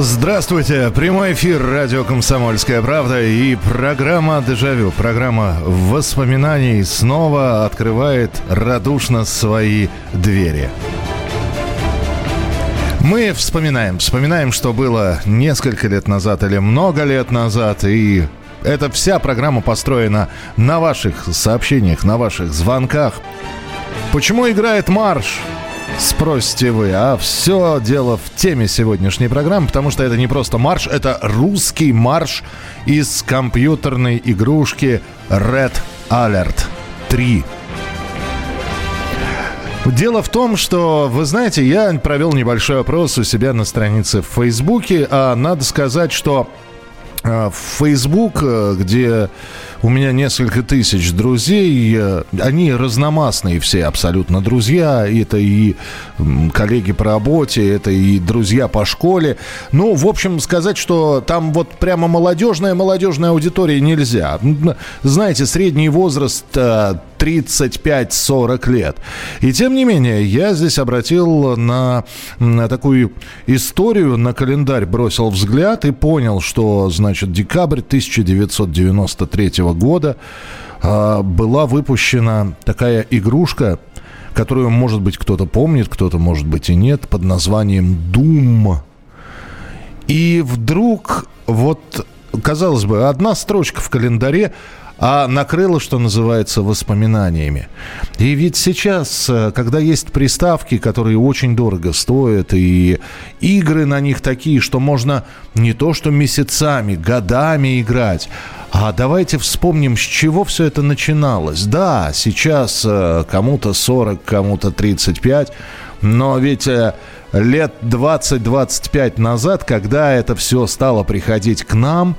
Здравствуйте! Прямой эфир радио «Комсомольская правда» и программа «Дежавю». Программа воспоминаний снова открывает радушно свои двери. Мы вспоминаем, вспоминаем, что было несколько лет назад или много лет назад, и эта вся программа построена на ваших сообщениях, на ваших звонках. Почему играет марш? Спросите вы, а все дело в теме сегодняшней программы, потому что это не просто марш, это русский марш из компьютерной игрушки Red Alert 3. Дело в том, что, вы знаете, я провел небольшой опрос у себя на странице в Фейсбуке, а надо сказать, что в Facebook, где у меня несколько тысяч друзей, они разномастные все абсолютно друзья, это и коллеги по работе, это и друзья по школе. Ну, в общем, сказать, что там вот прямо молодежная, молодежная аудитория нельзя. Знаете, средний возраст 35-40 лет. И тем не менее, я здесь обратил на, на такую историю, на календарь бросил взгляд и понял, что, значит, декабрь 1993 года э, была выпущена такая игрушка, которую, может быть, кто-то помнит, кто-то, может быть, и нет, под названием Doom. И вдруг, вот, казалось бы, одна строчка в календаре, а накрыло, что называется, воспоминаниями. И ведь сейчас, э, когда есть приставки, которые очень дорого стоят, и игры на них такие, что можно не то что месяцами, годами играть, а давайте вспомним, с чего все это начиналось. Да, сейчас э, кому-то 40, кому-то 35, но ведь э, лет 20-25 назад, когда это все стало приходить к нам,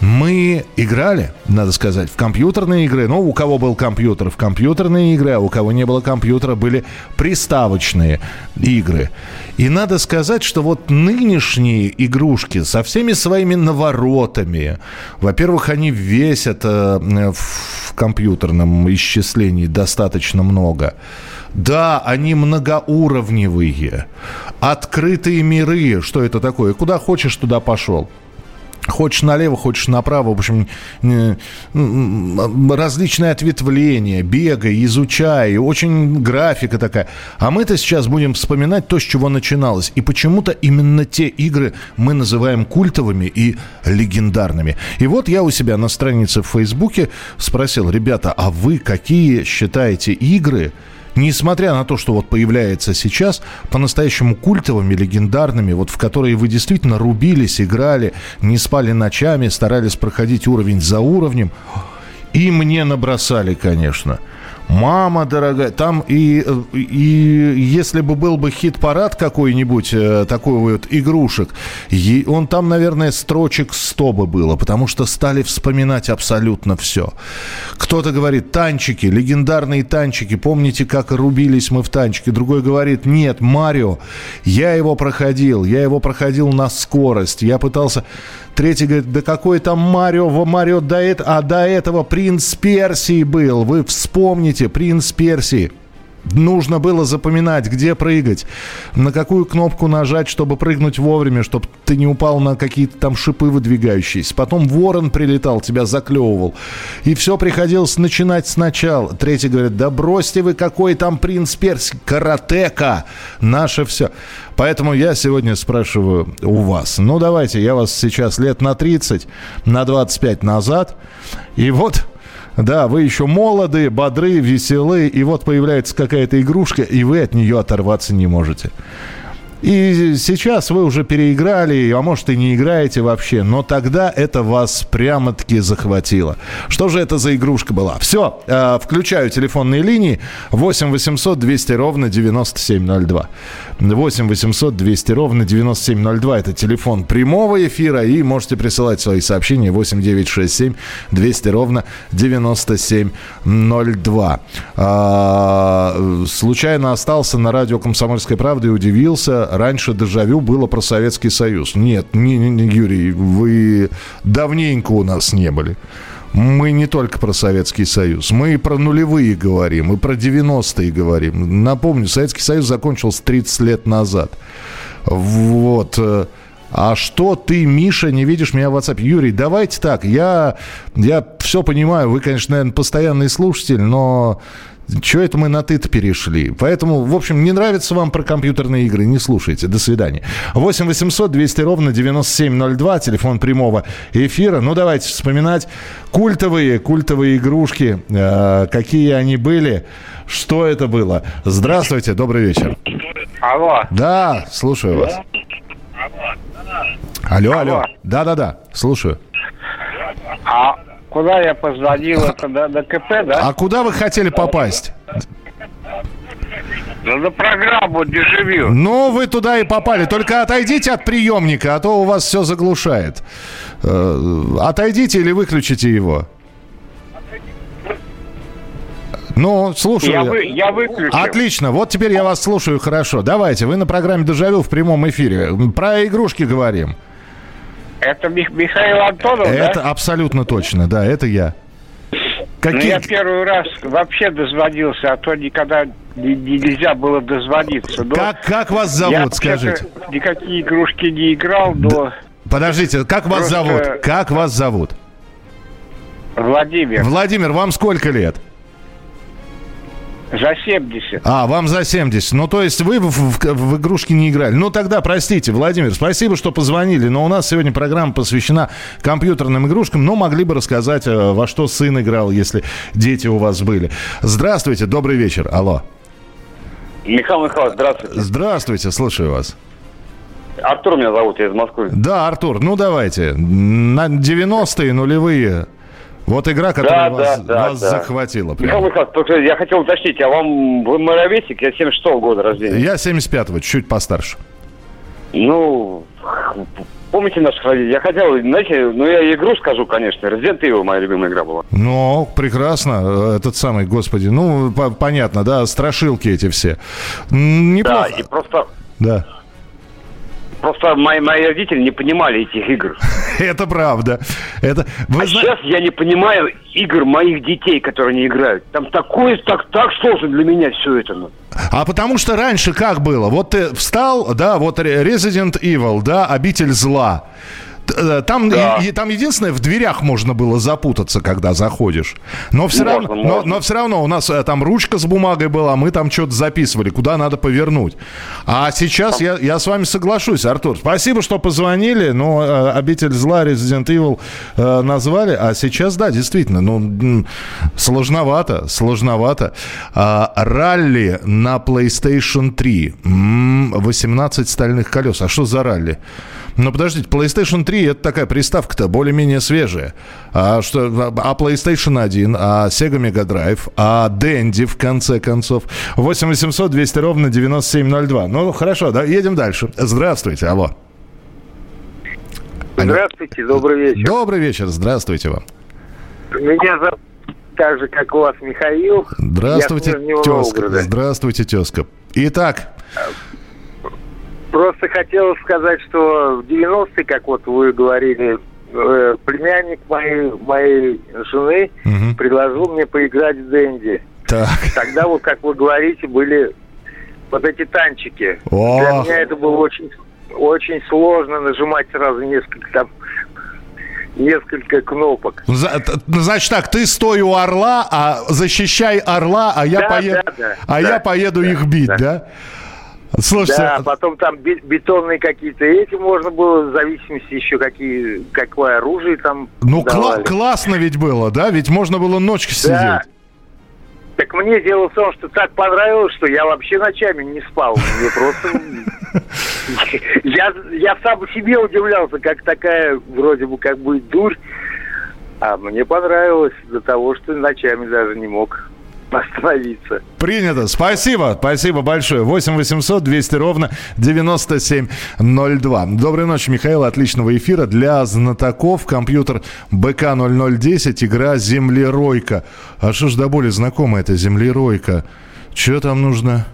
мы играли, надо сказать, в компьютерные игры. Ну, у кого был компьютер, в компьютерные игры, а у кого не было компьютера, были приставочные игры. И надо сказать, что вот нынешние игрушки со всеми своими наворотами, во-первых, они весят э, в компьютерном исчислении достаточно много. Да, они многоуровневые. Открытые миры. Что это такое? Куда хочешь, туда пошел. Хочешь налево, хочешь направо, в общем, различные ответвления, бегай, изучай, очень графика такая. А мы-то сейчас будем вспоминать то, с чего начиналось. И почему-то именно те игры мы называем культовыми и легендарными. И вот я у себя на странице в Фейсбуке спросил, ребята, а вы какие считаете игры, несмотря на то, что вот появляется сейчас, по-настоящему культовыми, легендарными, вот в которые вы действительно рубились, играли, не спали ночами, старались проходить уровень за уровнем. И мне набросали, конечно – Мама дорогая, там и, и если бы был бы хит-парад какой-нибудь, э, такой вот игрушек, он там, наверное, строчек 100 бы было, потому что стали вспоминать абсолютно все. Кто-то говорит, танчики, легендарные танчики, помните, как рубились мы в танчики? Другой говорит, нет, Марио, я его проходил, я его проходил на скорость, я пытался... Третий говорит, да какой там Марио, Марио до этого, а до этого принц Персии был. Вы вспомните, принц Персии. Нужно было запоминать, где прыгать, на какую кнопку нажать, чтобы прыгнуть вовремя, чтобы ты не упал на какие-то там шипы выдвигающиеся. Потом ворон прилетал, тебя заклевывал. И все приходилось начинать сначала. Третий говорит, да бросьте вы, какой там принц Перси, каратека, наше все. Поэтому я сегодня спрашиваю у вас. Ну, давайте, я вас сейчас лет на 30, на 25 назад. И вот да, вы еще молоды, бодры, веселы, и вот появляется какая-то игрушка, и вы от нее оторваться не можете. И сейчас вы уже переиграли, а может и не играете вообще, но тогда это вас прямо-таки захватило. Что же это за игрушка была? Все, э, включаю телефонные линии 8 800 200 ровно 9702. 8 800 200 ровно 9702 это телефон прямого эфира и можете присылать свои сообщения 8 967 200 ровно 9702. А, случайно остался на радио «Комсомольская правда» и удивился, раньше дежавю было про Советский Союз. Нет, не, не, Юрий, вы давненько у нас не были. Мы не только про Советский Союз, мы и про нулевые говорим, и про 90-е говорим. Напомню, Советский Союз закончился 30 лет назад. Вот. А что ты, Миша, не видишь меня в WhatsApp? Юрий, давайте так, я, я все понимаю, вы, конечно, наверное, постоянный слушатель, но чего это мы на ты-то перешли? Поэтому, в общем, не нравится вам про компьютерные игры, не слушайте. До свидания. 8 800 200 ровно 9702, телефон прямого эфира. Ну, давайте вспоминать культовые, культовые игрушки. Э, какие они были, что это было. Здравствуйте, добрый вечер. Алло. Да, слушаю вас. Алло, алло. Да-да-да, слушаю. А Куда я позвонил? Это до, до КП, да? А куда вы хотели попасть? Да на программу «Дежавю». Ну, вы туда и попали. Только отойдите от приемника, а то у вас все заглушает. Э, отойдите или выключите его. Ну, слушаю. Я, вы, я выключил. Отлично. Вот теперь я вас слушаю хорошо. Давайте, вы на программе «Дежавю» в прямом эфире. Про игрушки говорим. Это Михаил Антонов, Это да? абсолютно точно, да, это я. Какие... Ну, я первый раз вообще дозвонился, а то никогда нельзя было дозвониться. Но как, как вас зовут, я скажите? никакие игрушки не играл, но... Да. Подождите, как вас Просто... зовут? Как вас зовут? Владимир. Владимир, вам сколько лет? За 70. А, вам за 70. Ну, то есть вы в, в, в игрушки не играли. Ну, тогда, простите, Владимир, спасибо, что позвонили. Но у нас сегодня программа посвящена компьютерным игрушкам. Но могли бы рассказать, э, во что сын играл, если дети у вас были. Здравствуйте, добрый вечер. Алло. Михаил Михайлович, здравствуйте. Здравствуйте, слушаю вас. Артур меня зовут, я из Москвы. Да, Артур, ну давайте. На 90-е, нулевые вот игра, которая да, вас, да, вас да. захватила. Михаил Михайлович, я хотел уточнить, а вам вы моровесик? Я 76-го года рождения. Я 75-го, чуть постарше. Ну, помните наших родителей? Я хотел, знаете, ну я игру скажу, конечно. Resident Evil моя любимая игра была. Ну, прекрасно. Этот самый, господи, ну, по понятно, да, страшилки эти все. Неплохо. Да, и просто... Да. Просто мои, мои родители не понимали этих игр. Это правда. Это... Вы а зна... сейчас я не понимаю игр моих детей, которые они играют. Там такое, так, так сложно для меня все это. Ну. А потому что раньше как было? Вот ты встал, да, вот Resident Evil, да, обитель зла. Э, там, да. и, там единственное, в дверях можно было запутаться, когда заходишь. Но все, можно, равно, можно. Но, но все равно у нас э, там ручка с бумагой была, мы там что-то записывали, куда надо повернуть. А сейчас я, я с вами соглашусь, Артур. Спасибо, что позвонили. Но э, обитель зла Resident Evil э, назвали. А сейчас, да, действительно, ну, сложновато, сложновато. А, ралли на PlayStation 3. М-м, 18 стальных колес. А что за ралли? Но подождите, PlayStation 3 это такая приставка-то более-менее свежая. А, что, а PlayStation 1, а Sega Mega Drive, а Dendy в конце концов. 8 800 200 ровно 9702. Ну, хорошо, да, едем дальше. Здравствуйте, алло. Здравствуйте, добрый вечер. Добрый вечер, здравствуйте вам. Меня зовут так же, как у вас, Михаил. Здравствуйте, тезка. Здравствуйте, тезка. Итак, Просто хотел сказать, что в 90-е, как вот вы говорили, э, племянник моей, моей жены угу. предложил мне поиграть в Дэнди. Так. Тогда вот, как вы говорите, были вот эти танчики. О. Для меня это было очень, очень сложно нажимать сразу несколько там несколько кнопок. Значит так, ты стой у орла, а защищай орла, а я, да, поеду, да, да, а да, я поеду да, их бить, да? да? Слушайте, да, потом там бетонные какие-то эти можно было, в зависимости еще какие, какое оружие там Ну, кла- классно ведь было, да? Ведь можно было ночью да. сидеть. Так мне дело в том, что так понравилось, что я вообще ночами не спал. Мне просто Я, я сам себе удивлялся, как такая вроде бы как бы дурь. А мне понравилось до того, что ночами даже не мог остановиться. Принято. Спасибо. Спасибо большое. 8 800 200 ровно 9702. Доброй ночи, Михаил. Отличного эфира. Для знатоков компьютер БК-0010. Игра «Землеройка». А что ж до боли знакома эта «Землеройка»? Что там нужно?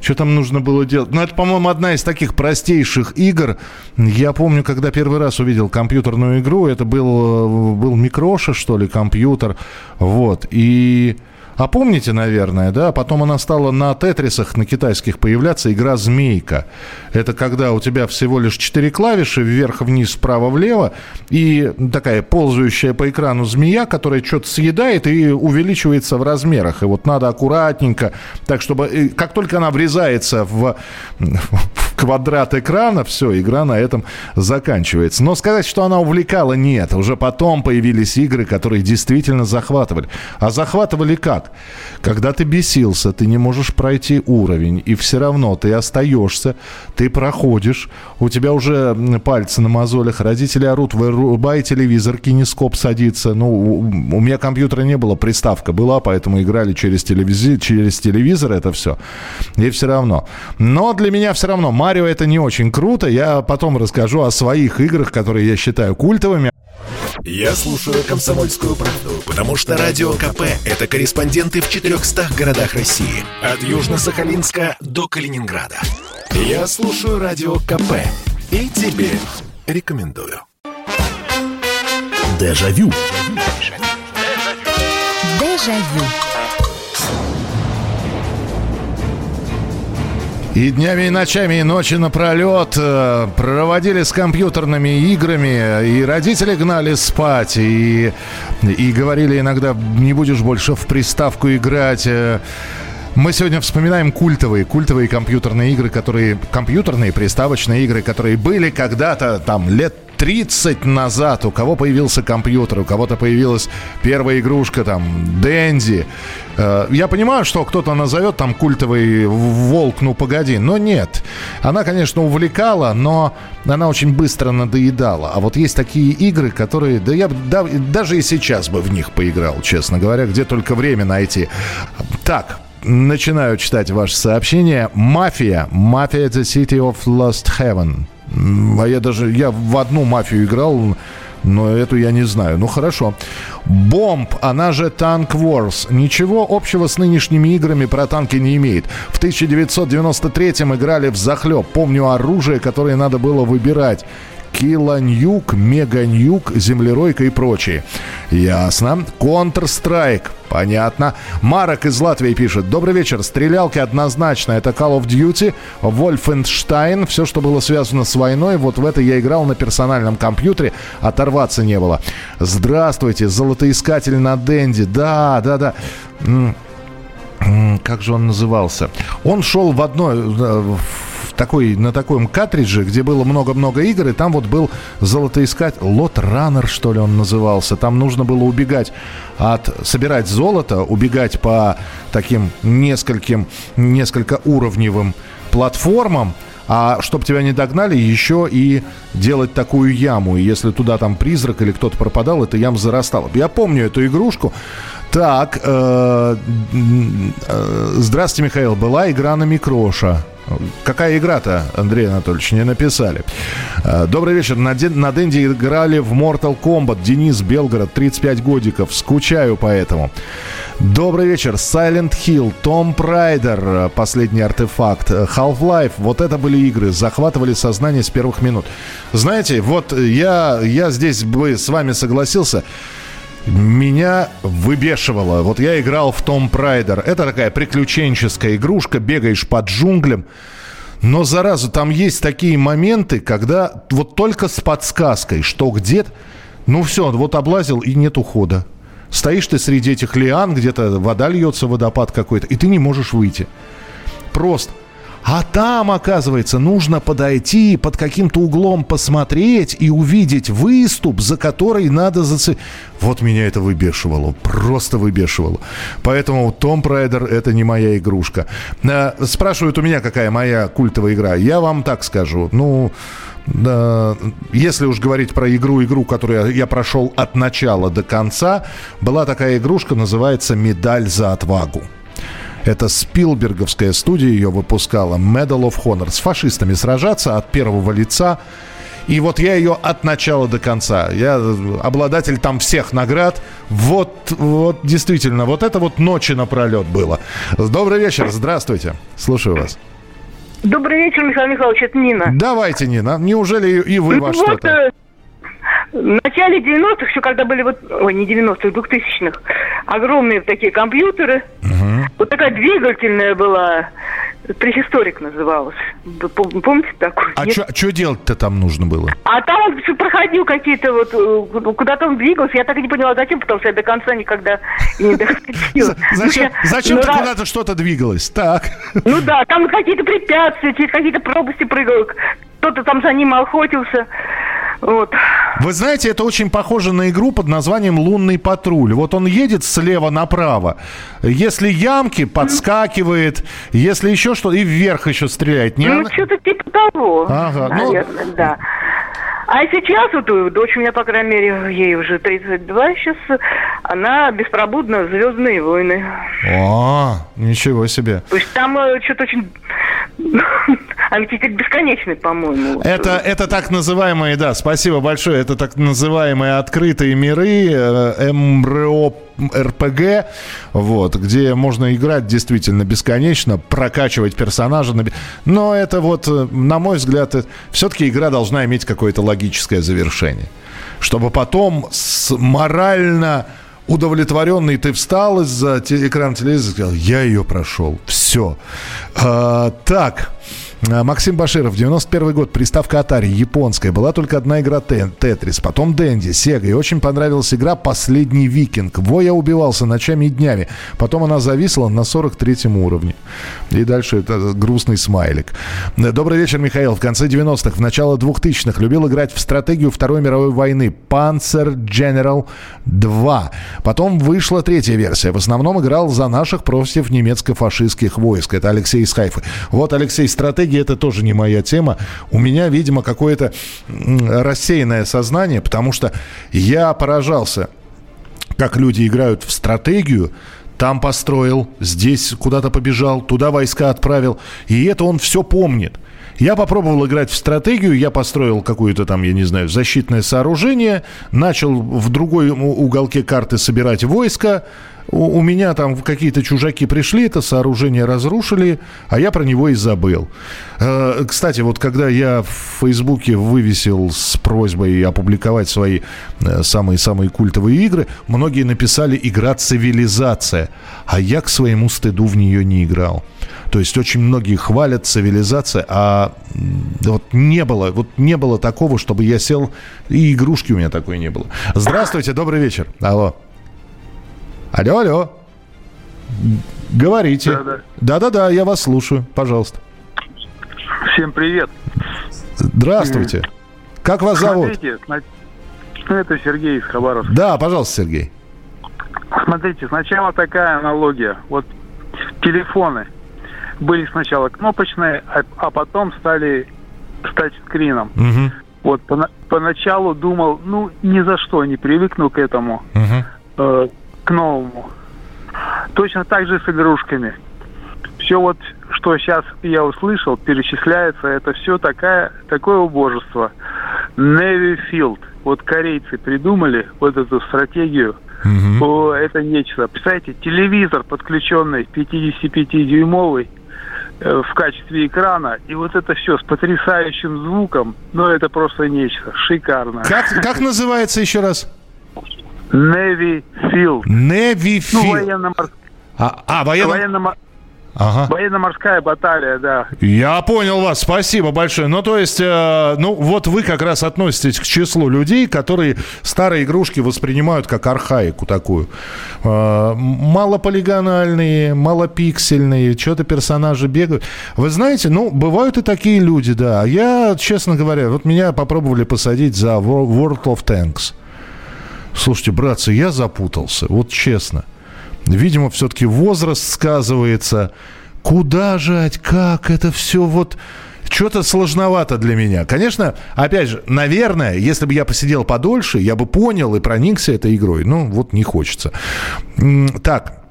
Что там нужно было делать? Ну, это, по-моему, одна из таких простейших игр. Я помню, когда первый раз увидел компьютерную игру, это был, был Микроша, что ли, компьютер. Вот. И а помните, наверное, да? Потом она стала на тетрисах, на китайских появляться игра «Змейка». Это когда у тебя всего лишь четыре клавиши, вверх-вниз, вправо-влево, и такая ползающая по экрану змея, которая что-то съедает и увеличивается в размерах. И вот надо аккуратненько, так чтобы... Как только она врезается в квадрат экрана, все, игра на этом заканчивается. Но сказать, что она увлекала, нет. Уже потом появились игры, которые действительно захватывали. А захватывали как? Когда ты бесился, ты не можешь пройти уровень, и все равно ты остаешься, ты проходишь, у тебя уже пальцы на мозолях, родители орут, вырубай телевизор, кинескоп садится. Ну, у меня компьютера не было, приставка была, поэтому играли через, телевизор, через телевизор это все. И все равно. Но для меня все равно Марио это не очень круто. Я потом расскажу о своих играх, которые я считаю культовыми. Я слушаю «Комсомольскую правду», потому что «Радио КП» — это корреспонденты в 400 городах России. От Южно-Сахалинска до Калининграда. Я слушаю «Радио КП» и тебе рекомендую. Дежавю. Дежавю. И днями, и ночами, и ночи напролет э, проводили с компьютерными играми, и родители гнали спать, и, и говорили иногда, не будешь больше в приставку играть. Э, мы сегодня вспоминаем культовые, культовые компьютерные игры, которые, компьютерные приставочные игры, которые были когда-то там лет 30 назад у кого появился компьютер, у кого-то появилась первая игрушка, там, Дэнди. Э, я понимаю, что кто-то назовет там культовый волк, ну погоди, но нет. Она, конечно, увлекала, но она очень быстро надоедала. А вот есть такие игры, которые, да я да, даже и сейчас бы в них поиграл, честно говоря, где только время найти. Так, начинаю читать ваше сообщение. Мафия. Мафия The City of Lost Heaven. А я даже, я в одну мафию играл, но эту я не знаю. Ну хорошо. Бомб, она же Tank Wars. Ничего общего с нынешними играми про танки не имеет. В 1993-м играли в захлеб. Помню оружие, которое надо было выбирать. Киланьюк, Меганьюк, Землеройка и прочие. Ясно. Counter-Strike. Понятно. Марок из Латвии пишет. Добрый вечер. Стрелялки однозначно. Это Call of Duty, Wolfenstein. Все, что было связано с войной. Вот в это я играл на персональном компьютере. Оторваться не было. Здравствуйте. Золотоискатель на Денди. Да, да, да как же он назывался? Он шел в одной, в такой, на таком картридже, где было много-много игр, и там вот был золотоискать, лот раннер, что ли он назывался. Там нужно было убегать от, собирать золото, убегать по таким нескольким, несколько уровневым платформам, а чтобы тебя не догнали, еще и делать такую яму. И если туда там призрак или кто-то пропадал, эта яма зарастала. Я помню эту игрушку. Так, э, э, здравствуйте, Михаил. Была игра на Микроша. Какая игра-то, Андрей Анатольевич, не написали. Э, добрый вечер. На, на Денде играли в Mortal Kombat. Денис Белгород, 35 годиков. Скучаю поэтому. Добрый вечер. Silent Hill, Том Прайдер, э, последний артефакт, э, Half-Life. Вот это были игры. Захватывали сознание с первых минут. Знаете, вот я, я здесь бы с вами согласился меня выбешивало. Вот я играл в Том Прайдер. Это такая приключенческая игрушка, бегаешь под джунглям. Но, зараза, там есть такие моменты, когда вот только с подсказкой, что где-то... Ну все, вот облазил и нет ухода. Стоишь ты среди этих лиан, где-то вода льется, водопад какой-то, и ты не можешь выйти. Просто. А там, оказывается, нужно подойти, под каким-то углом посмотреть и увидеть выступ, за который надо зацепить. Вот меня это выбешивало, просто выбешивало. Поэтому Том Прайдер это не моя игрушка. Э, спрашивают у меня, какая моя культовая игра. Я вам так скажу. Ну, да, если уж говорить про игру-игру, которую я прошел от начала до конца, была такая игрушка, называется «Медаль за отвагу». Это Спилберговская студия ее выпускала. Medal of Honor. С фашистами сражаться от первого лица. И вот я ее от начала до конца. Я обладатель там всех наград. Вот, вот действительно, вот это вот ночи напролет было. Добрый вечер, здравствуйте. Слушаю вас. Добрый вечер, Михаил Михайлович, это Нина. Давайте, Нина. Неужели и вы во что-то? В начале 90-х, еще когда были вот, ой, не 90-х, 2000-х, огромные такие компьютеры. Угу. Вот такая двигательная была, Прехисторик называлась. Помните такую? А что делать-то там нужно было? А там он проходил какие-то вот, э, куда-то он двигался. Я так и не поняла, зачем, потому что я до конца никогда не доходила. Зачем, ну, зачем ну, куда-то что-то двигалось? Так. Ну да, там какие-то препятствия, через какие-то пропасти прыгал. Кто-то там за ним охотился. Вот. Вы знаете, это очень похоже на игру под названием «Лунный патруль». Вот он едет слева направо. Если ямки, подскакивает. Если еще что, и вверх еще стреляет. Не ну, она... что-то типа того. Ага. Ну, наверное, ну... да. А сейчас, вот дочь у меня, по крайней мере, ей уже 32 сейчас, она беспробудно «Звездные войны». О, ничего себе. То есть там э, что-то очень а ведь это бесконечный, по-моему. Это, это так называемые, да, спасибо большое, это так называемые открытые миры, э, МРО РПГ, вот, где можно играть действительно бесконечно, прокачивать персонажа. Но это вот, э, на мой взгляд, э, все-таки игра должна иметь какое-то логическое завершение. Чтобы потом с морально удовлетворенный ты встал из-за экрана телевизора и сказал, я ее прошел. Все. А, так. А, Максим Баширов, 91 год, приставка Atari, японская. Была только одна игра Тетрис, потом Дэнди, Сега. И очень понравилась игра «Последний викинг». Во я убивался ночами и днями. Потом она зависла на 43-м уровне. И дальше это грустный смайлик. Добрый вечер, Михаил. В конце 90-х, в начало 2000-х любил играть в стратегию Второй мировой войны Panzer General 2. Потом вышла третья версия. В основном играл за наших против немецко-фашистских войск. Это Алексей из Хайфы. Вот, Алексей, стратегия стратегия это тоже не моя тема. У меня, видимо, какое-то рассеянное сознание, потому что я поражался, как люди играют в стратегию, там построил, здесь куда-то побежал, туда войска отправил. И это он все помнит. Я попробовал играть в стратегию, я построил какое-то там, я не знаю, защитное сооружение, начал в другой уголке карты собирать войска, у, у меня там какие-то чужаки пришли, это сооружение разрушили, а я про него и забыл. Э, кстати, вот когда я в Фейсбуке вывесил с просьбой опубликовать свои самые-самые э, культовые игры, многие написали «Игра цивилизация», а я к своему стыду в нее не играл. То есть очень многие хвалят цивилизация, а вот не было, вот не было такого, чтобы я сел, и игрушки у меня такой не было. Здравствуйте, добрый вечер. Алло. Алло, алло. Говорите. Да-да-да, я вас слушаю. Пожалуйста. Всем привет. Здравствуйте. Как вас Смотрите, зовут? Это Сергей из Хабаровска. Да, пожалуйста, Сергей. Смотрите, сначала такая аналогия. Вот телефоны были сначала кнопочные, а, а потом стали с тачскрином. Угу. Вот по, поначалу думал, ну, ни за что не привыкну к этому. Угу. Э, к новому. Точно так же с игрушками. Все вот, что сейчас я услышал, перечисляется, это все такая, такое убожество. Navy Field. Вот корейцы придумали вот эту стратегию. Угу. О, это нечто. Представляете, телевизор подключенный 55-дюймовый э, в качестве экрана, и вот это все с потрясающим звуком, ну это просто нечто, шикарно. Как, как называется еще раз? Navy Field. Navy Field. Ну, военно-морская. А, а военно... военно Ага. Военно-морская баталия, да. Я понял вас, спасибо большое. Ну, то есть, э, ну, вот вы как раз относитесь к числу людей, которые старые игрушки воспринимают как архаику такую. Э, малополигональные, малопиксельные, что-то персонажи бегают. Вы знаете, ну, бывают и такие люди, да. Я, честно говоря, вот меня попробовали посадить за World of Tanks. Слушайте, братцы, я запутался, вот честно. Видимо, все-таки возраст сказывается. Куда жать, как это все вот... Что-то сложновато для меня. Конечно, опять же, наверное, если бы я посидел подольше, я бы понял и проникся этой игрой. Ну, вот не хочется. Так,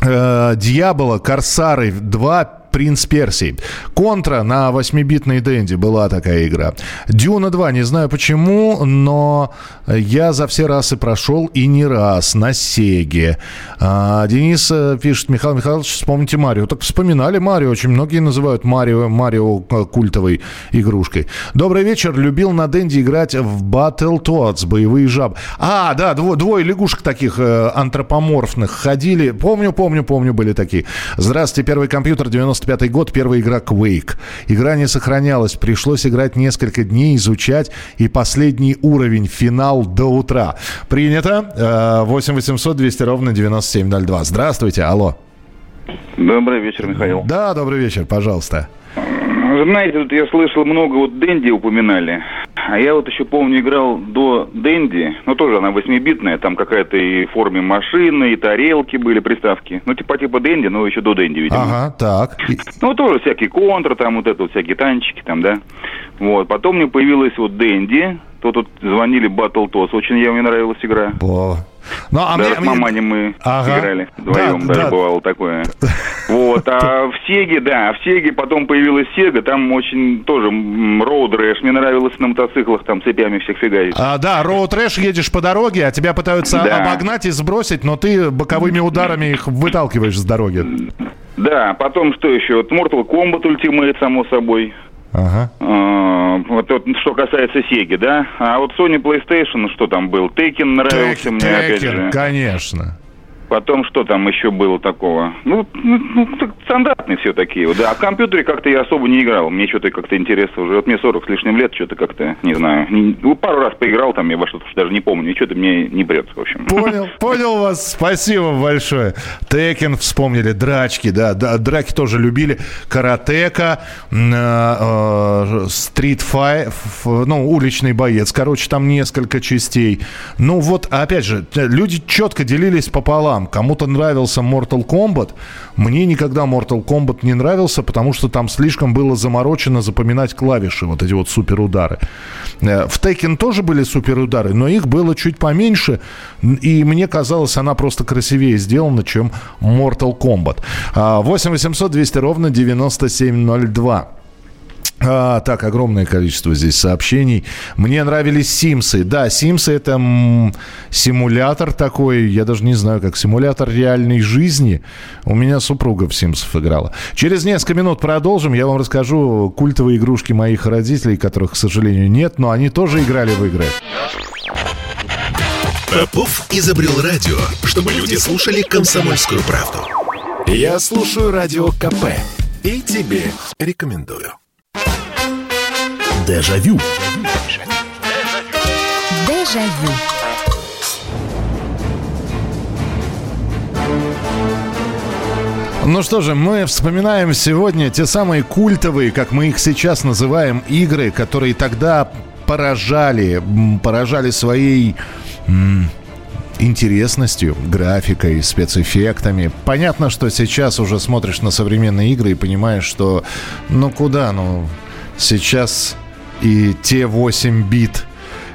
э, Дьявола, Корсары 2, Принц Персии. Контра на 8-битной Дэнди была такая игра. Дюна 2, не знаю почему, но я за все расы прошел и не раз на Сеге. А, Денис э, пишет, Михаил Михайлович, вспомните Марио. Так вспоминали Марио, очень многие называют Марио, Марио э, культовой игрушкой. Добрый вечер, любил на Дэнди играть в Battletoads, боевые жабы. А, да, дво, двое лягушек таких э, антропоморфных ходили. Помню, помню, помню, были такие. Здравствуйте, первый компьютер 90 95 год, первая игра Quake. Игра не сохранялась, пришлось играть несколько дней, изучать, и последний уровень, финал до утра. Принято. 8 800 200 ровно 9702. Здравствуйте, алло. Добрый вечер, Михаил. Да, добрый вечер, пожалуйста. Знаете, тут я слышал много, вот Дэнди упоминали. А я вот еще помню, играл до Дэнди, ну тоже она восьмибитная, там какая-то и в форме машины, и тарелки были, приставки. Ну типа типа Дэнди, но еще до Дэнди, видимо. Ага, так. Ну тоже всякие контры, там вот это вот всякие танчики там, да. Вот, потом мне появилась вот Дэнди, то тут звонили Battle Toss, очень я мне нравилась игра. О, ну, а даже мне, с маманей мы ага. играли вдвоем, да, даже да. бывало такое. Вот, а в Сеге, да, в Сеге потом появилась Сега, там очень тоже Road Rash, мне нравилось на мотоциклах, там цепями всех фигачить. А, да, Road Rash едешь по дороге, а тебя пытаются да. обогнать и сбросить, но ты боковыми ударами их выталкиваешь с дороги. Да, потом что еще? Вот Mortal Kombat Ultimate, само собой. Ага. А, вот, вот что касается Сеги, да. А вот Sony PlayStation, что там был? Tekken нравился Тек, мне, Tekken, опять же. конечно. Потом что там еще было такого? Ну, ну, ну стандартные все такие. Да, а в компьютере как-то я особо не играл. Мне что-то как-то интересно уже. Вот мне 40 с лишним лет, что-то как-то, не знаю. Не, ну, пару раз поиграл там, я во что-то даже не помню. И что-то мне не прется, в общем. Понял, понял вас. Спасибо большое. Текен вспомнили, драчки, да, да драки тоже любили. Каратека, стрит фай, ну, уличный боец. Короче, там несколько частей. Ну, вот, опять же, люди четко делились пополам там. Кому-то нравился Mortal Kombat. Мне никогда Mortal Kombat не нравился, потому что там слишком было заморочено запоминать клавиши, вот эти вот суперудары. Э, в Tekken тоже были суперудары, но их было чуть поменьше. И мне казалось, она просто красивее сделана, чем Mortal Kombat. 8 800 200 ровно 9702. А, так, огромное количество здесь сообщений. Мне нравились Симсы. Да, Симсы это м, симулятор такой, я даже не знаю, как симулятор реальной жизни. У меня супруга в Симсов играла. Через несколько минут продолжим. Я вам расскажу культовые игрушки моих родителей, которых, к сожалению, нет, но они тоже играли в игры. Попов изобрел радио, чтобы люди слушали комсомольскую правду. Я слушаю радио КП и тебе рекомендую. Дежавю. Дежавю. Ну что же, мы вспоминаем сегодня те самые культовые, как мы их сейчас называем, игры, которые тогда поражали, поражали своей интересностью, графикой, спецэффектами. Понятно, что сейчас уже смотришь на современные игры и понимаешь, что ну куда, ну сейчас и те 8 бит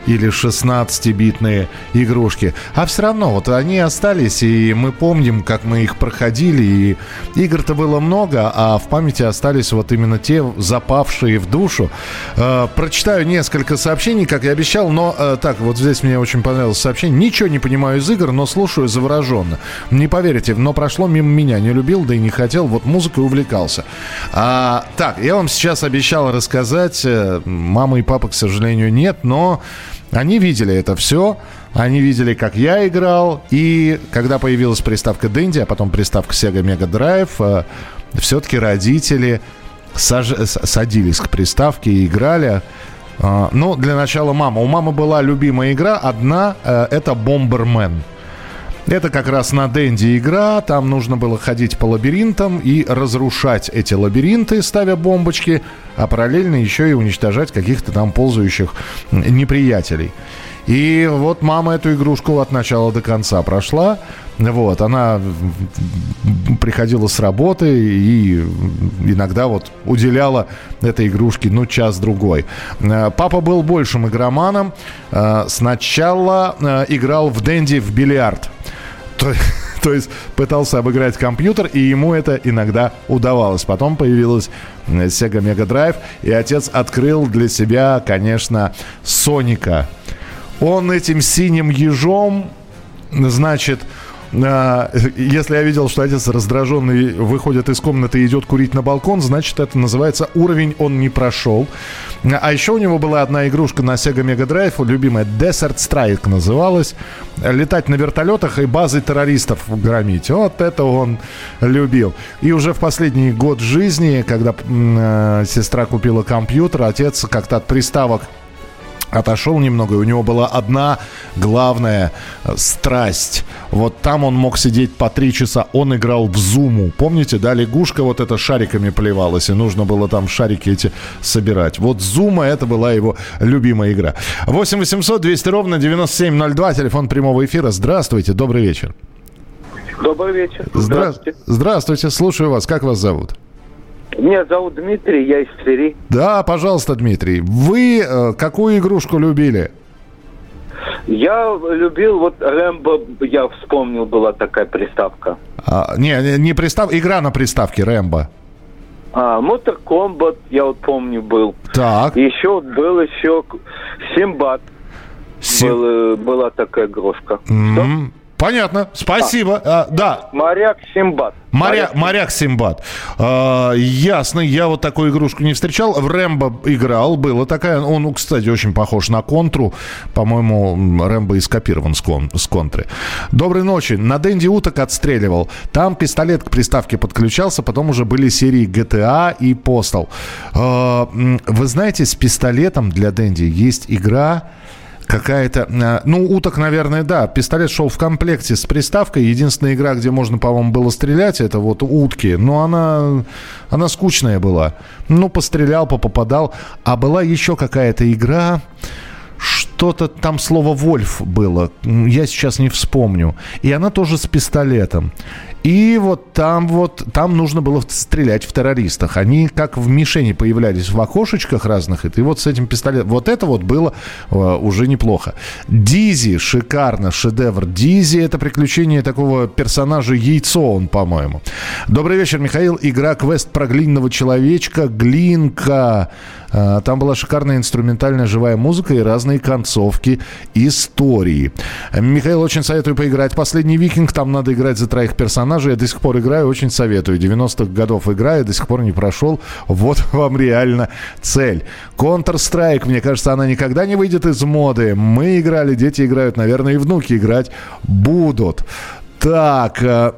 или 16-битные игрушки. А все равно вот они остались, и мы помним, как мы их проходили, и игр-то было много, а в памяти остались вот именно те запавшие в душу. Э, прочитаю несколько сообщений, как я обещал, но э, так, вот здесь мне очень понравилось сообщение. Ничего не понимаю из игр, но слушаю завороженно. Не поверите, но прошло мимо меня. Не любил, да и не хотел, вот музыкой увлекался. А, так, я вам сейчас обещал рассказать. Э, мамы и папы, к сожалению, нет, но они видели это все, они видели, как я играл, и когда появилась приставка Dendy, а потом приставка Sega Mega Drive, э, все-таки родители саж... садились к приставке и играли. А, ну, для начала мама. У мамы была любимая игра. Одна э, это Бомбермен. Это как раз на Денди игра. Там нужно было ходить по лабиринтам и разрушать эти лабиринты, ставя бомбочки, а параллельно еще и уничтожать каких-то там ползающих неприятелей. И вот мама эту игрушку от начала до конца прошла. Вот, она приходила с работы и иногда вот уделяла этой игрушке, ну, час-другой. Э, папа был большим игроманом. Э, сначала э, играл в Дэнди в бильярд. То, то есть пытался обыграть компьютер, и ему это иногда удавалось. Потом появилась Sega Mega Drive, и отец открыл для себя, конечно, Соника. Он этим синим ежом, значит, если я видел, что отец раздраженный выходит из комнаты и идет курить на балкон, значит, это называется уровень он не прошел. А еще у него была одна игрушка на Sega Mega Drive, любимая Desert Strike называлась. Летать на вертолетах и базы террористов громить. Вот это он любил. И уже в последний год жизни, когда э, сестра купила компьютер, отец как-то от приставок отошел немного, и у него была одна главная э, страсть. Вот там он мог сидеть по три часа. Он играл в зуму. Помните, да, лягушка вот это шариками плевалась, и нужно было там шарики эти собирать. Вот зума это была его любимая игра. 8 800 200 ровно 9702, телефон прямого эфира. Здравствуйте, добрый вечер. Добрый вечер. Здравствуйте. Здравствуйте, слушаю вас. Как вас зовут? Меня зовут Дмитрий, я из Твери. Да, пожалуйста, Дмитрий. Вы э, какую игрушку любили? Я любил, вот Рэмбо, я вспомнил, была такая приставка. А, не, не пристав, игра на приставке Рэмбо. А, Мотор Комбат, я вот помню, был. Так. Еще был еще Симбат. Сим... Был, э, была такая игрушка. Mm-hmm. Понятно, спасибо. А, а, да. Моряк Симбат. Моря, моряк Симбат. А, ясно, я вот такую игрушку не встречал. В Рэмбо играл, была такая. Он, кстати, очень похож на контру. По-моему, Рэмбо и скопирован с, кон, с контры. Доброй ночи. На Дэнди уток отстреливал. Там пистолет к приставке подключался, потом уже были серии GTA и Postal. А, вы знаете, с пистолетом для Дэнди есть игра какая-то... А, ну, уток, наверное, да. Пистолет шел в комплекте с приставкой. Единственная игра, где можно, по-моему, было стрелять, это вот утки. Но она, она скучная была. Ну, пострелял, попадал. А была еще какая-то игра что-то там слово «Вольф» было, я сейчас не вспомню. И она тоже с пистолетом. И вот там вот, там нужно было стрелять в террористах. Они как в мишени появлялись в окошечках разных, и ты вот с этим пистолетом... Вот это вот было uh, уже неплохо. Дизи, шикарно, шедевр. Дизи — это приключение такого персонажа Яйцо, он, по-моему. Добрый вечер, Михаил. Игра квест про глиняного человечка, Глинка. Uh, там была шикарная инструментальная живая музыка и разные концовки истории. Михаил, очень советую поиграть. Последний викинг, там надо играть за троих персонажей персонажа я до сих пор играю, очень советую. 90-х годов играю, до сих пор не прошел. Вот вам реально цель. Counter-Strike, мне кажется, она никогда не выйдет из моды. Мы играли, дети играют, наверное, и внуки играть будут. Так, э,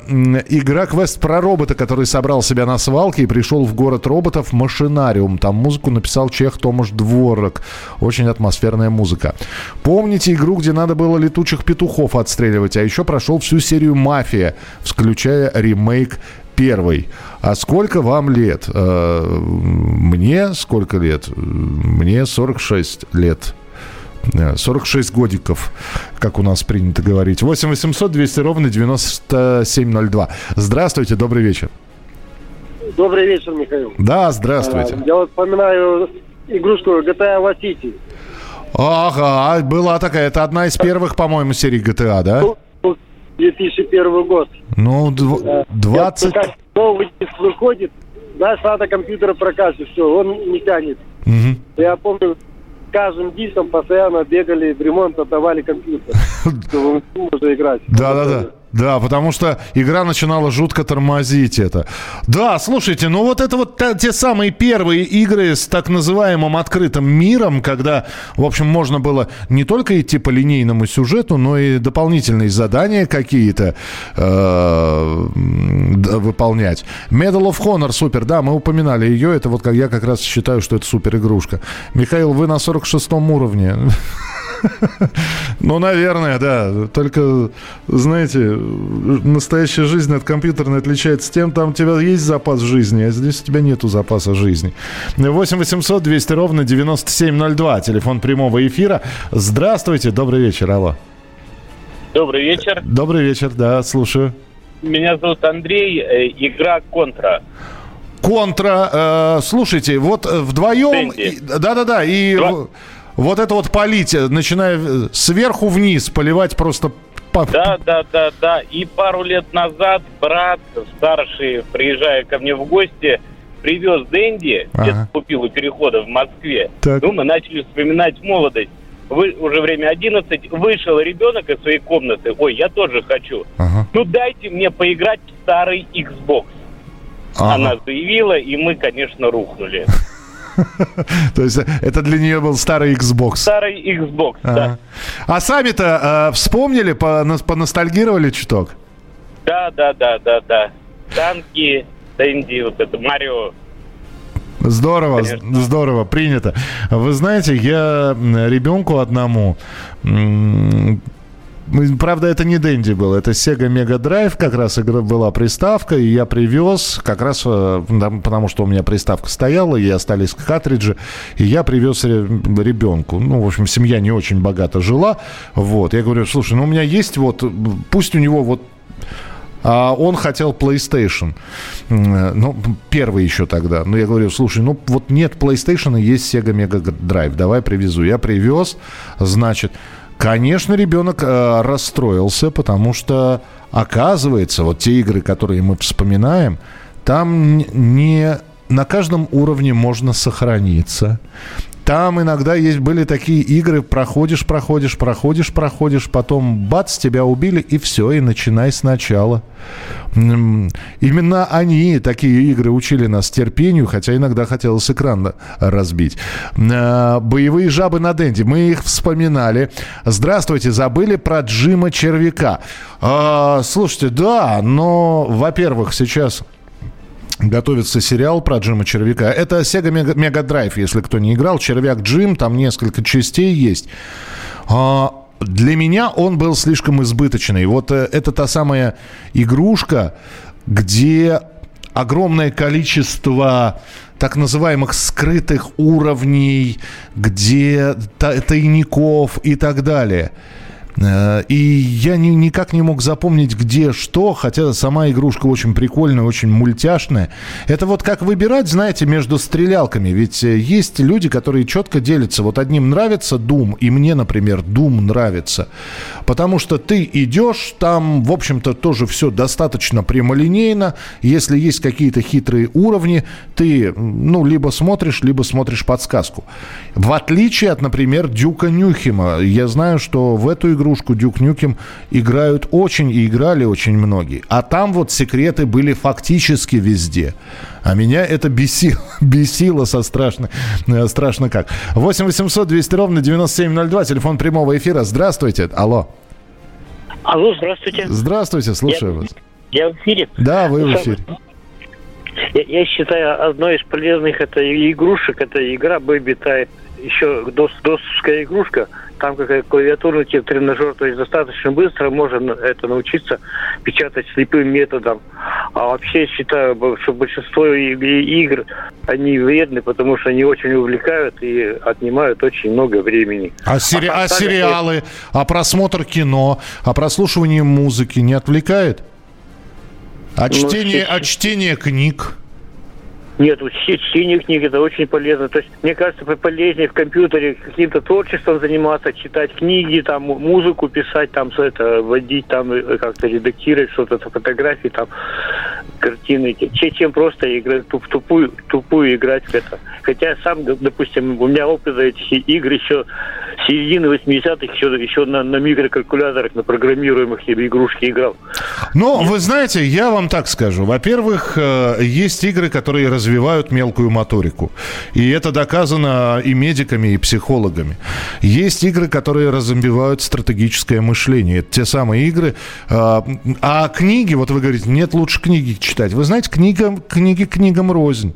игра квест про робота, который собрал себя на свалке и пришел в город роботов Машинариум. Там музыку написал чех Томаш Дворок. Очень атмосферная музыка. Помните игру, где надо было летучих петухов отстреливать? А еще прошел всю серию «Мафия», включая ремейк первый. А сколько вам лет? Э, мне сколько лет? Мне 46 лет. 46 годиков, как у нас принято говорить. 8 800 200 ровно 9702. Здравствуйте, добрый вечер. Добрый вечер, Михаил. Да, здравствуйте. А, я вот вспоминаю игрушку GTA Vice City. Ага, была такая. Это одна из первых, по-моему, серий GTA, да? 2001 ну, год. Ну, 20... Новый диск выходит, знаешь, надо компьютер прокачивать, все, он не тянет. Угу. Я помню, каждым диском постоянно бегали в ремонт, отдавали компьютер, чтобы можно играть. Да, да, потому что игра начинала жутко тормозить это. Да, слушайте, ну вот это вот те самые первые игры с так называемым открытым миром, когда, в общем, можно было не только идти по линейному сюжету, но и дополнительные задания какие-то э, выполнять. Medal of Honor супер, да, мы упоминали ее, это вот как я как раз считаю, что это супер игрушка. Михаил, вы на 46 уровне. Ну, наверное, да. Только, знаете, настоящая жизнь от компьютерной отличается тем, там у тебя есть запас жизни, а здесь у тебя нету запаса жизни. 8 800 200 ровно 9702, телефон прямого эфира. Здравствуйте, добрый вечер, алло. Добрый вечер. Добрый вечер, да, слушаю. Меня зовут Андрей, э, игра «Контра». Контра. Э, слушайте, вот вдвоем... Да-да-да, и... Два вот это вот полить, начиная сверху вниз, поливать просто да, да, да, да. И пару лет назад брат старший, приезжая ко мне в гости, привез Дэнди, ага. где купил у перехода в Москве. Так. Ну, мы начали вспоминать молодость. Вы, уже время 11, вышел ребенок из своей комнаты. Ой, я тоже хочу. Ага. Ну, дайте мне поиграть в старый Xbox. Ага. Она заявила, и мы, конечно, рухнули. То есть это для нее был старый Xbox. Старый Xbox, да. А сами-то э, вспомнили, поностальгировали чуток? Да, да, да, да, да. Танки, Дэнди, вот это Марио. Здорово, Конечно. здорово, принято. Вы знаете, я ребенку одному Правда, это не Дэнди был, это Sega Mega Drive, как раз игра была приставка, и я привез, как раз э, потому что у меня приставка стояла, и остались картриджи, и я привез ребенку. Ну, в общем, семья не очень богато жила, вот. Я говорю, слушай, ну у меня есть вот, пусть у него вот а он хотел PlayStation. Ну, первый еще тогда. Но я говорю, слушай, ну вот нет PlayStation, есть Sega Mega Drive. Давай привезу. Я привез, значит, Конечно, ребенок э, расстроился, потому что, оказывается, вот те игры, которые мы вспоминаем, там не на каждом уровне можно сохраниться. Там иногда есть, были такие игры, проходишь, проходишь, проходишь, проходишь, потом бац, тебя убили, и все, и начинай сначала. Именно они, такие игры, учили нас терпению, хотя иногда хотелось экран разбить. А, боевые жабы на Денде, мы их вспоминали. Здравствуйте, забыли про Джима Червяка. А, слушайте, да, но, во-первых, сейчас готовится сериал про Джима Червяка. Это Sega Mega Drive, если кто не играл. Червяк Джим, там несколько частей есть. А, для меня он был слишком избыточный. Вот э, это та самая игрушка, где огромное количество так называемых скрытых уровней, где тайников и так далее – и я ни, никак не мог запомнить, где что, хотя сама игрушка очень прикольная, очень мультяшная. Это вот как выбирать, знаете, между стрелялками. Ведь э, есть люди, которые четко делятся. Вот одним нравится Doom, и мне, например, Doom нравится. Потому что ты идешь, там, в общем-то, тоже все достаточно прямолинейно. Если есть какие-то хитрые уровни, ты, ну, либо смотришь, либо смотришь подсказку. В отличие от, например, Дюка Нюхима. Я знаю, что в эту игру игрушку Дюк Нюкем играют очень и играли очень многие. А там вот секреты были фактически везде. А меня это бесило, бесило со страшно, э, страшно как. 8 800 200 ровно 9702, телефон прямого эфира. Здравствуйте. Алло. Алло, здравствуйте. Здравствуйте, слушаю я, вас. Я в эфире? Да, вы в эфире. Я, я считаю, одной из полезных это игрушек, это игра Baby Type. Еще дос, досовская игрушка – там какая клавиатурный тип тренажер, то есть достаточно быстро можно это научиться печатать слепым методом. А вообще считаю, что большинство игр, они вредны, потому что они очень увлекают и отнимают очень много времени. А, сери- а, а сериалы, а просмотр кино, а прослушивание музыки не отвлекает? А ну, чтение, а чтение книг? Нет, чтение книг это очень полезно. То есть, мне кажется, полезнее в компьютере каким-то творчеством заниматься, читать книги, там, музыку писать, там, все это, водить, там, э, как-то редактировать что-то, фотографии, там. картины, чем просто играть, в тупую, тупую играть в это. Хотя сам, допустим, у меня опыт этих игр еще середины 80-х, еще, еще на, на микрокалькуляторах, на программируемых игрушки играл. Ну, вы знаете, я вам так скажу. Во-первых, э, есть игры, которые развивают мелкую моторику. И это доказано и медиками, и психологами. Есть игры, которые развивают стратегическое мышление. Это те самые игры. Э, а книги, вот вы говорите, нет лучше книги читать. Вы знаете, книга, книги книгам рознь.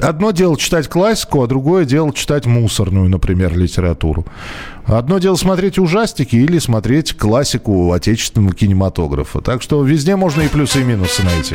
Одно дело читать классику, а другое дело читать мусорную, например, литературу. Одно дело смотреть ужастики или смотреть классику отечественного кинематографа. Так что везде можно и плюсы, и минусы найти.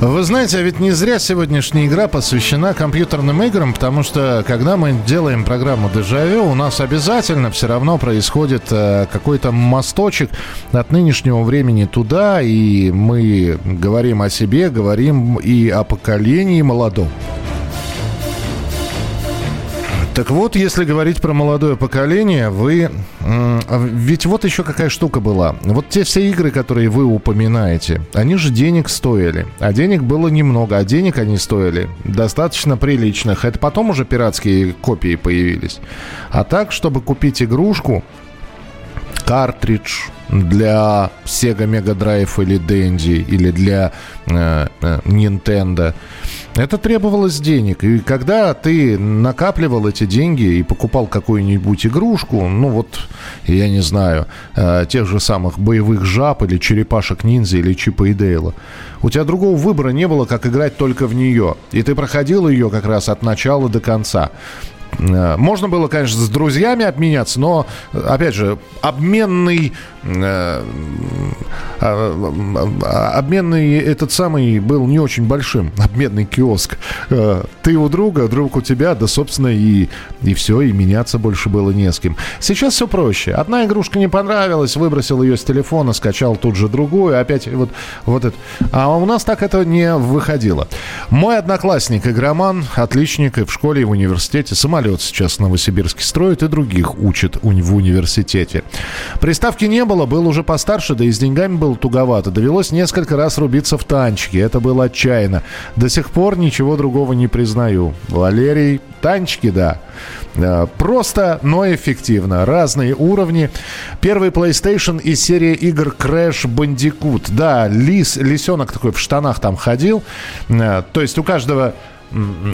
Вы знаете, а ведь не зря сегодняшняя игра посвящена компьютерным играм, потому что когда мы делаем программу Дежавю, у нас обязательно все равно происходит э, какой-то мосточек от нынешнего времени туда, и мы говорим о себе, говорим и о поколении молодом. Так вот, если говорить про молодое поколение, вы... Ведь вот еще какая штука была. Вот те все игры, которые вы упоминаете, они же денег стоили. А денег было немного, а денег они стоили достаточно приличных. Это потом уже пиратские копии появились. А так, чтобы купить игрушку, картридж для Sega Mega Drive или Dendy, или для э, э, Nintendo, это требовалось денег. И когда ты накапливал эти деньги и покупал какую-нибудь игрушку, ну вот, я не знаю, э, тех же самых боевых жаб или черепашек ниндзя или Чипа и Дейла, у тебя другого выбора не было, как играть только в нее. И ты проходил ее как раз от начала до конца. Э, можно было, конечно, с друзьями обменяться, но, опять же, обменный, э, а, обменный этот самый был не очень большим, обменный киоск. Э, ты у друга, друг у тебя, да, собственно, и, и все, и меняться больше было не с кем. Сейчас все проще. Одна игрушка не понравилась, выбросил ее с телефона, скачал тут же другую, опять вот, вот это. А у нас так это не выходило. Мой одноклассник, игроман, отличник и в школе, и в университете, самолет самолет сейчас в Новосибирске строят и других учат в университете. Приставки не было, был уже постарше, да и с деньгами было туговато. Довелось несколько раз рубиться в танчики. Это было отчаянно. До сих пор ничего другого не признаю. Валерий, танчики, да. Э, просто, но эффективно. Разные уровни. Первый PlayStation из серии игр Crash Bandicoot. Да, лис, лисенок такой в штанах там ходил. Э, то есть у каждого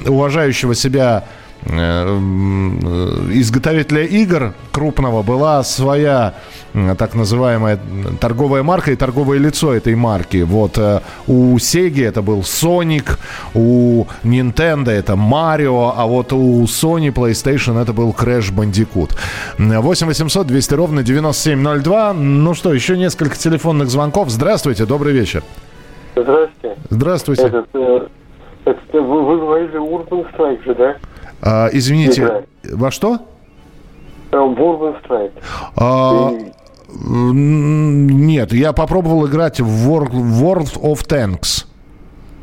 уважающего себя изготовителя игр крупного была своя так называемая торговая марка и торговое лицо этой марки. Вот э, у Sega это был Sonic, у Nintendo это Mario, а вот у Sony PlayStation это был Crash Bandicoot. 8 800 200 ровно 9702. Ну что, еще несколько телефонных звонков. Здравствуйте, добрый вечер. Здравствуйте. Здравствуйте. Этот, э, это, вы, вы говорили Urban Strike же, да? А, извините, Игра. во что? Urban Strike. А, нет, я попробовал играть в World, World of Tanks.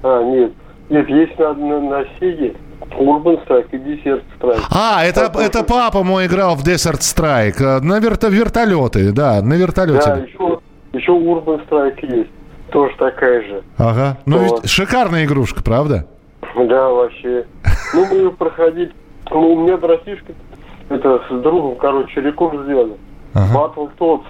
А, нет. Нет, есть на, на, на Сеге Urban Strike и Desert Strike. А, это, а, это папа мой играл в Desert Strike. На верто, вертолеты, да, на вертолете. Да, еще, еще Urban Strike есть. Тоже такая же. Ага. Ну, вот. ведь шикарная игрушка, правда? Да, вообще. Ну, мы проходить. Ну, у меня братишка, это с другом, короче, рекорд сделали. Ага. Battle Tots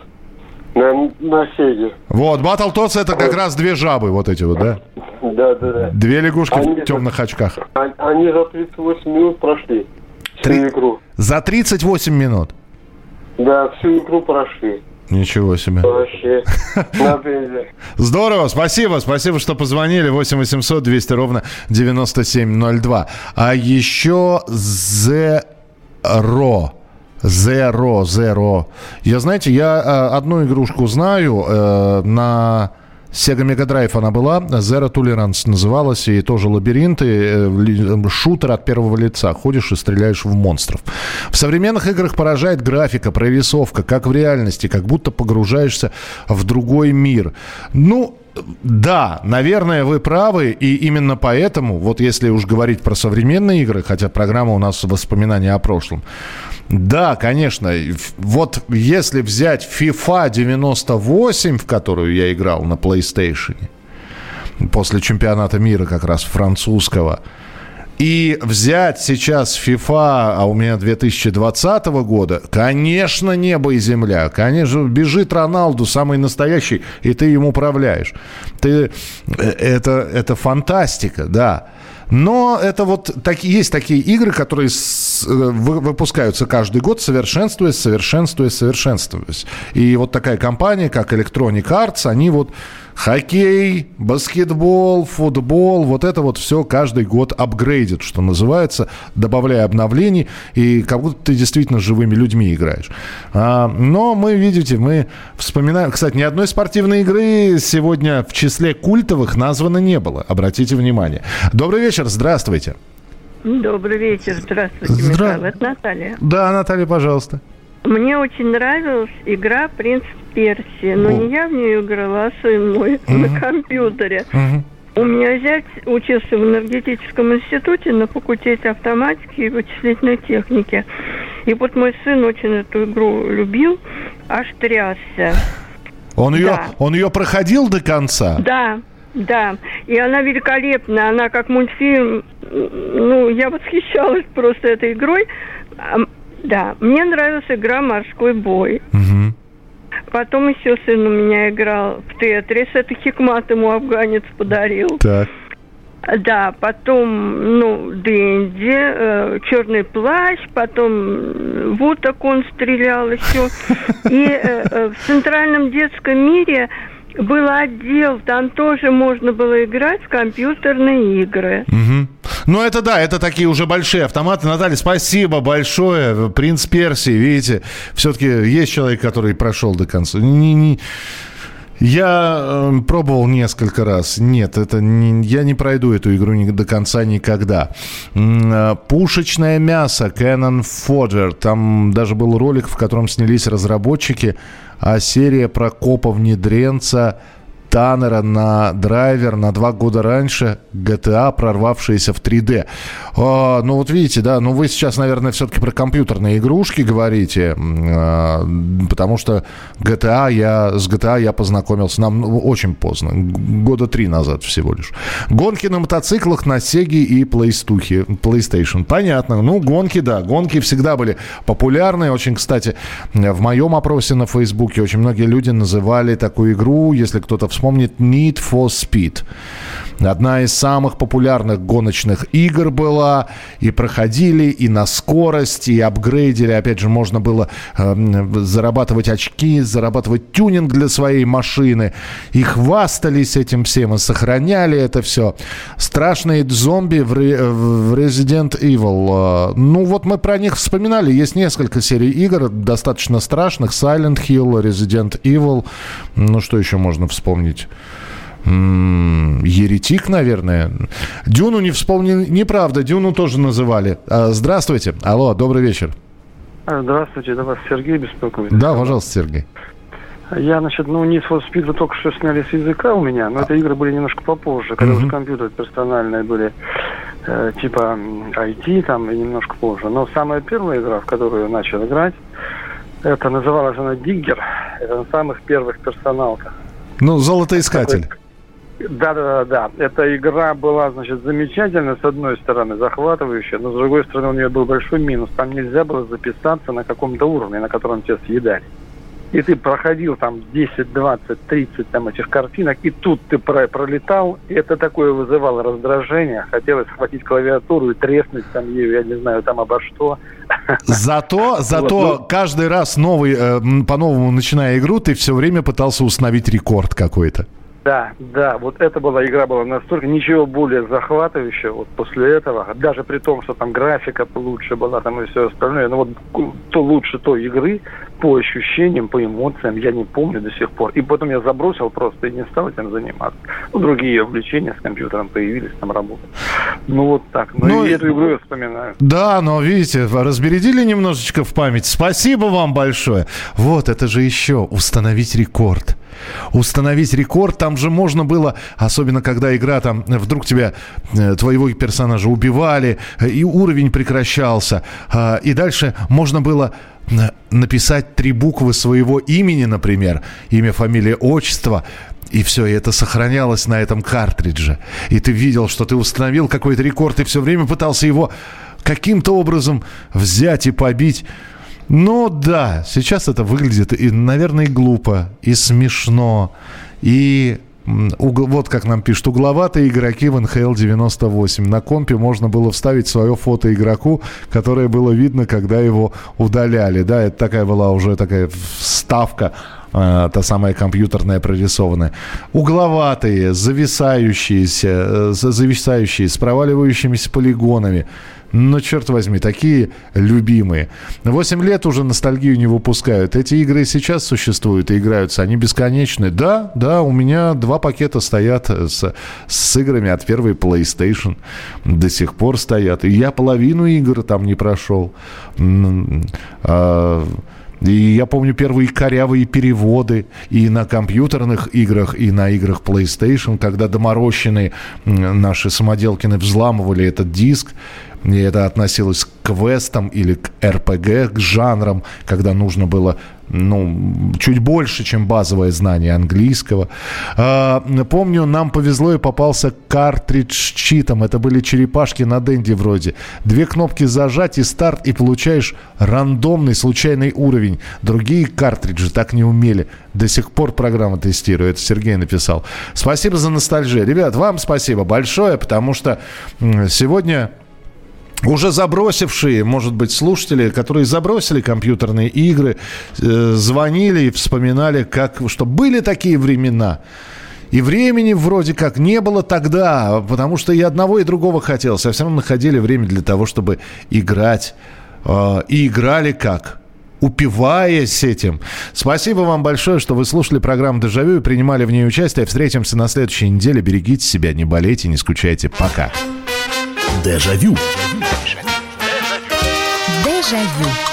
на, на Сеге. Вот, Battle Tots это как раз две жабы, вот эти вот, да? Да, да, да. Две лягушки они в темных за, очках. Они за 38 минут прошли Три... всю игру. За 38 минут? Да, всю игру прошли. Ничего себе. Вообще. Здорово, спасибо, спасибо, что позвонили. 8 800 200 ровно 9702. А еще Zero. Zero, Zero. Я, знаете, я э, одну игрушку знаю э, на Sega Mega Drive она была, Zero Tolerance называлась, и тоже лабиринты, э, шутер от первого лица. Ходишь и стреляешь в монстров. В современных играх поражает графика, прорисовка, как в реальности, как будто погружаешься в другой мир. Ну, да, наверное, вы правы, и именно поэтому, вот если уж говорить про современные игры, хотя программа у нас воспоминания о прошлом, да, конечно. Вот если взять FIFA 98, в которую я играл на PlayStation, после чемпионата мира как раз французского, и взять сейчас FIFA, а у меня 2020 года, конечно, небо и земля. Конечно, бежит Роналду, самый настоящий, и ты им управляешь. Ты, э, это, это фантастика, да. Но это вот так, есть такие игры, которые с, э, выпускаются каждый год, совершенствуясь, совершенствуясь, совершенствуясь. И вот такая компания, как Electronic Arts, они вот хоккей, баскетбол, футбол, вот это вот все каждый год апгрейдит, что называется, добавляя обновлений, и как будто ты действительно с живыми людьми играешь. А, но мы, видите, мы вспоминаем... Кстати, ни одной спортивной игры сегодня в числе культовых названо не было. Обратите внимание. Добрый вечер, здравствуйте. Добрый вечер, здравствуйте, Здра... Михаил. Это Наталья. Да, Наталья, пожалуйста. Мне очень нравилась игра «Принц Персии», но не я в нее играла, а сын мой на компьютере. У меня зять учился в энергетическом институте на факультете автоматики и вычислительной техники. И вот мой сын очень эту игру любил, аж трясся. Он ее, да. он ее проходил до конца? Да, да. И она великолепная, она как мультфильм. Ну, я восхищалась просто этой игрой. Да, мне нравилась игра «Морской бой». Угу. Потом еще сын у меня играл в Тетрис. Это Хикмат ему афганец подарил. Так. Да, потом, ну, Дэнди, э, Черный плащ, потом Вуток он стрелял еще. И э, э, в Центральном детском мире был отдел, там тоже можно было играть в компьютерные игры. Угу. Ну, это да, это такие уже большие автоматы. Наталья, спасибо большое. Принц Персии, видите, все-таки есть человек, который прошел до конца. Не, не... Я э, пробовал несколько раз. Нет, это не, я не пройду эту игру ни, до конца никогда. Э, пушечное мясо Canon Fodder. Там даже был ролик, в котором снялись разработчики, а серия про копа-внедренца Таннера на драйвер на два года раньше GTA, прорвавшаяся в 3D. А, ну вот видите, да, ну вы сейчас, наверное, все-таки про компьютерные игрушки говорите, а, потому что GTA я, с GTA я познакомился нам ну, очень поздно, года три назад всего лишь. Гонки на мотоциклах на Sega и PlayStation. Понятно. Ну, гонки, да, гонки всегда были популярны. Очень, кстати, в моем опросе на Фейсбуке очень многие люди называли такую игру, если кто-то вспомнит, вспомнит Need for Speed. Одна из самых популярных гоночных игр была. И проходили, и на скорость, и апгрейдили. Опять же, можно было э, зарабатывать очки, зарабатывать тюнинг для своей машины. И хвастались этим всем, и сохраняли это все. Страшные зомби в, в Resident Evil. Э, ну, вот мы про них вспоминали. Есть несколько серий игр, достаточно страшных. Silent Hill, Resident Evil. Ну, что еще можно вспомнить? Вспомнить. Еретик, наверное. Дюну не вспомнил. Неправда, Дюну тоже называли. А, здравствуйте. Алло, добрый вечер. А, здравствуйте, это вас Сергей беспокоит. Да, пожалуйста, Сергей. Я, значит, ну, Need for Speed вы только что сняли с языка у меня, но а. это игры были немножко попозже, когда уже компьютеры персональные были, э, типа IT там, и немножко позже. Но самая первая игра, в которую я начал играть, это называлась она Диггер. Это на самых первых персоналках. Ну, золотоискатель. Да, да, да, да. Эта игра была, значит, замечательная, с одной стороны, захватывающая, но с другой стороны у нее был большой минус. Там нельзя было записаться на каком-то уровне, на котором тебя съедали и ты проходил там 10, 20, 30 там этих картинок, и тут ты про пролетал, и это такое вызывало раздражение. Хотелось схватить клавиатуру и треснуть там ее, я не знаю, там обо что. Зато, зато вот, ну, каждый раз новый, э, по-новому начиная игру, ты все время пытался установить рекорд какой-то. Да, да, вот это была игра была настолько ничего более захватывающего вот после этого, даже при том, что там графика лучше была там и все остальное, но вот то лучше той игры по ощущениям, по эмоциям я не помню до сих пор. И потом я забросил просто и не стал этим заниматься. Ну, другие увлечения с компьютером появились, там работа. Ну вот так. Ну, ну и эту игру я вспоминаю. Да, но видите, разбередили немножечко в память. Спасибо вам большое. Вот это же еще установить рекорд установить рекорд. Там же можно было, особенно когда игра там вдруг тебя, э, твоего персонажа убивали, э, и уровень прекращался. А, и дальше можно было написать три буквы своего имени, например, имя, фамилия, отчество, и все, и это сохранялось на этом картридже. И ты видел, что ты установил какой-то рекорд, и все время пытался его каким-то образом взять и побить. Ну да, сейчас это выглядит, и, наверное, и глупо, и смешно, и вот как нам пишут, угловатые игроки в НХЛ 98. На компе можно было вставить свое фото игроку, которое было видно, когда его удаляли. Да, это такая была уже такая вставка а, та самая компьютерная прорисованная. Угловатые, зависающиеся, э, зависающие, с проваливающимися полигонами. Но, черт возьми, такие любимые. Восемь лет уже ностальгию не выпускают. Эти игры сейчас существуют и играются. Они бесконечны. Да, да, у меня два пакета стоят с, с играми от первой PlayStation. До сих пор стоят. И я половину игр там не прошел. А, и я помню первые корявые переводы и на компьютерных играх, и на играх PlayStation, когда доморощенные наши самоделкины взламывали этот диск. И это относилось к квестам или к РПГ, к жанрам, когда нужно было ну, чуть больше, чем базовое знание английского. А, помню, нам повезло и попался картридж с читом. Это были черепашки на Денде вроде. Две кнопки зажать и старт, и получаешь рандомный случайный уровень. Другие картриджи так не умели. До сих пор программа тестирую. Это Сергей написал. Спасибо за ностальгию. Ребят, вам спасибо большое, потому что сегодня уже забросившие, может быть, слушатели, которые забросили компьютерные игры, э, звонили и вспоминали, как, что были такие времена. И времени вроде как не было тогда, потому что и одного, и другого хотелось. А все равно находили время для того, чтобы играть. Э, и играли как? упиваясь этим. Спасибо вам большое, что вы слушали программу «Дежавю» и принимали в ней участие. Встретимся на следующей неделе. Берегите себя, не болейте, не скучайте. Пока. Дежавю. Дежавю. Jaillot.